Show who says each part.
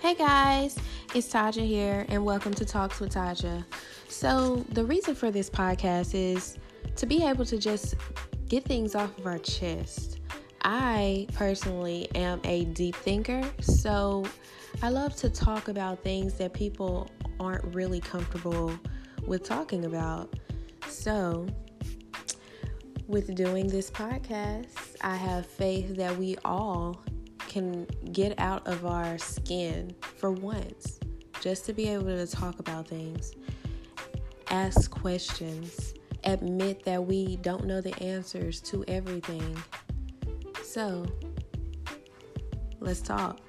Speaker 1: Hey guys, it's Taja here, and welcome to Talks with Taja. So, the reason for this podcast is to be able to just get things off of our chest. I personally am a deep thinker, so I love to talk about things that people aren't really comfortable with talking about. So, with doing this podcast, I have faith that we all get out of our skin for once, just to be able to talk about things, ask questions, admit that we don't know the answers to everything. So, let's talk.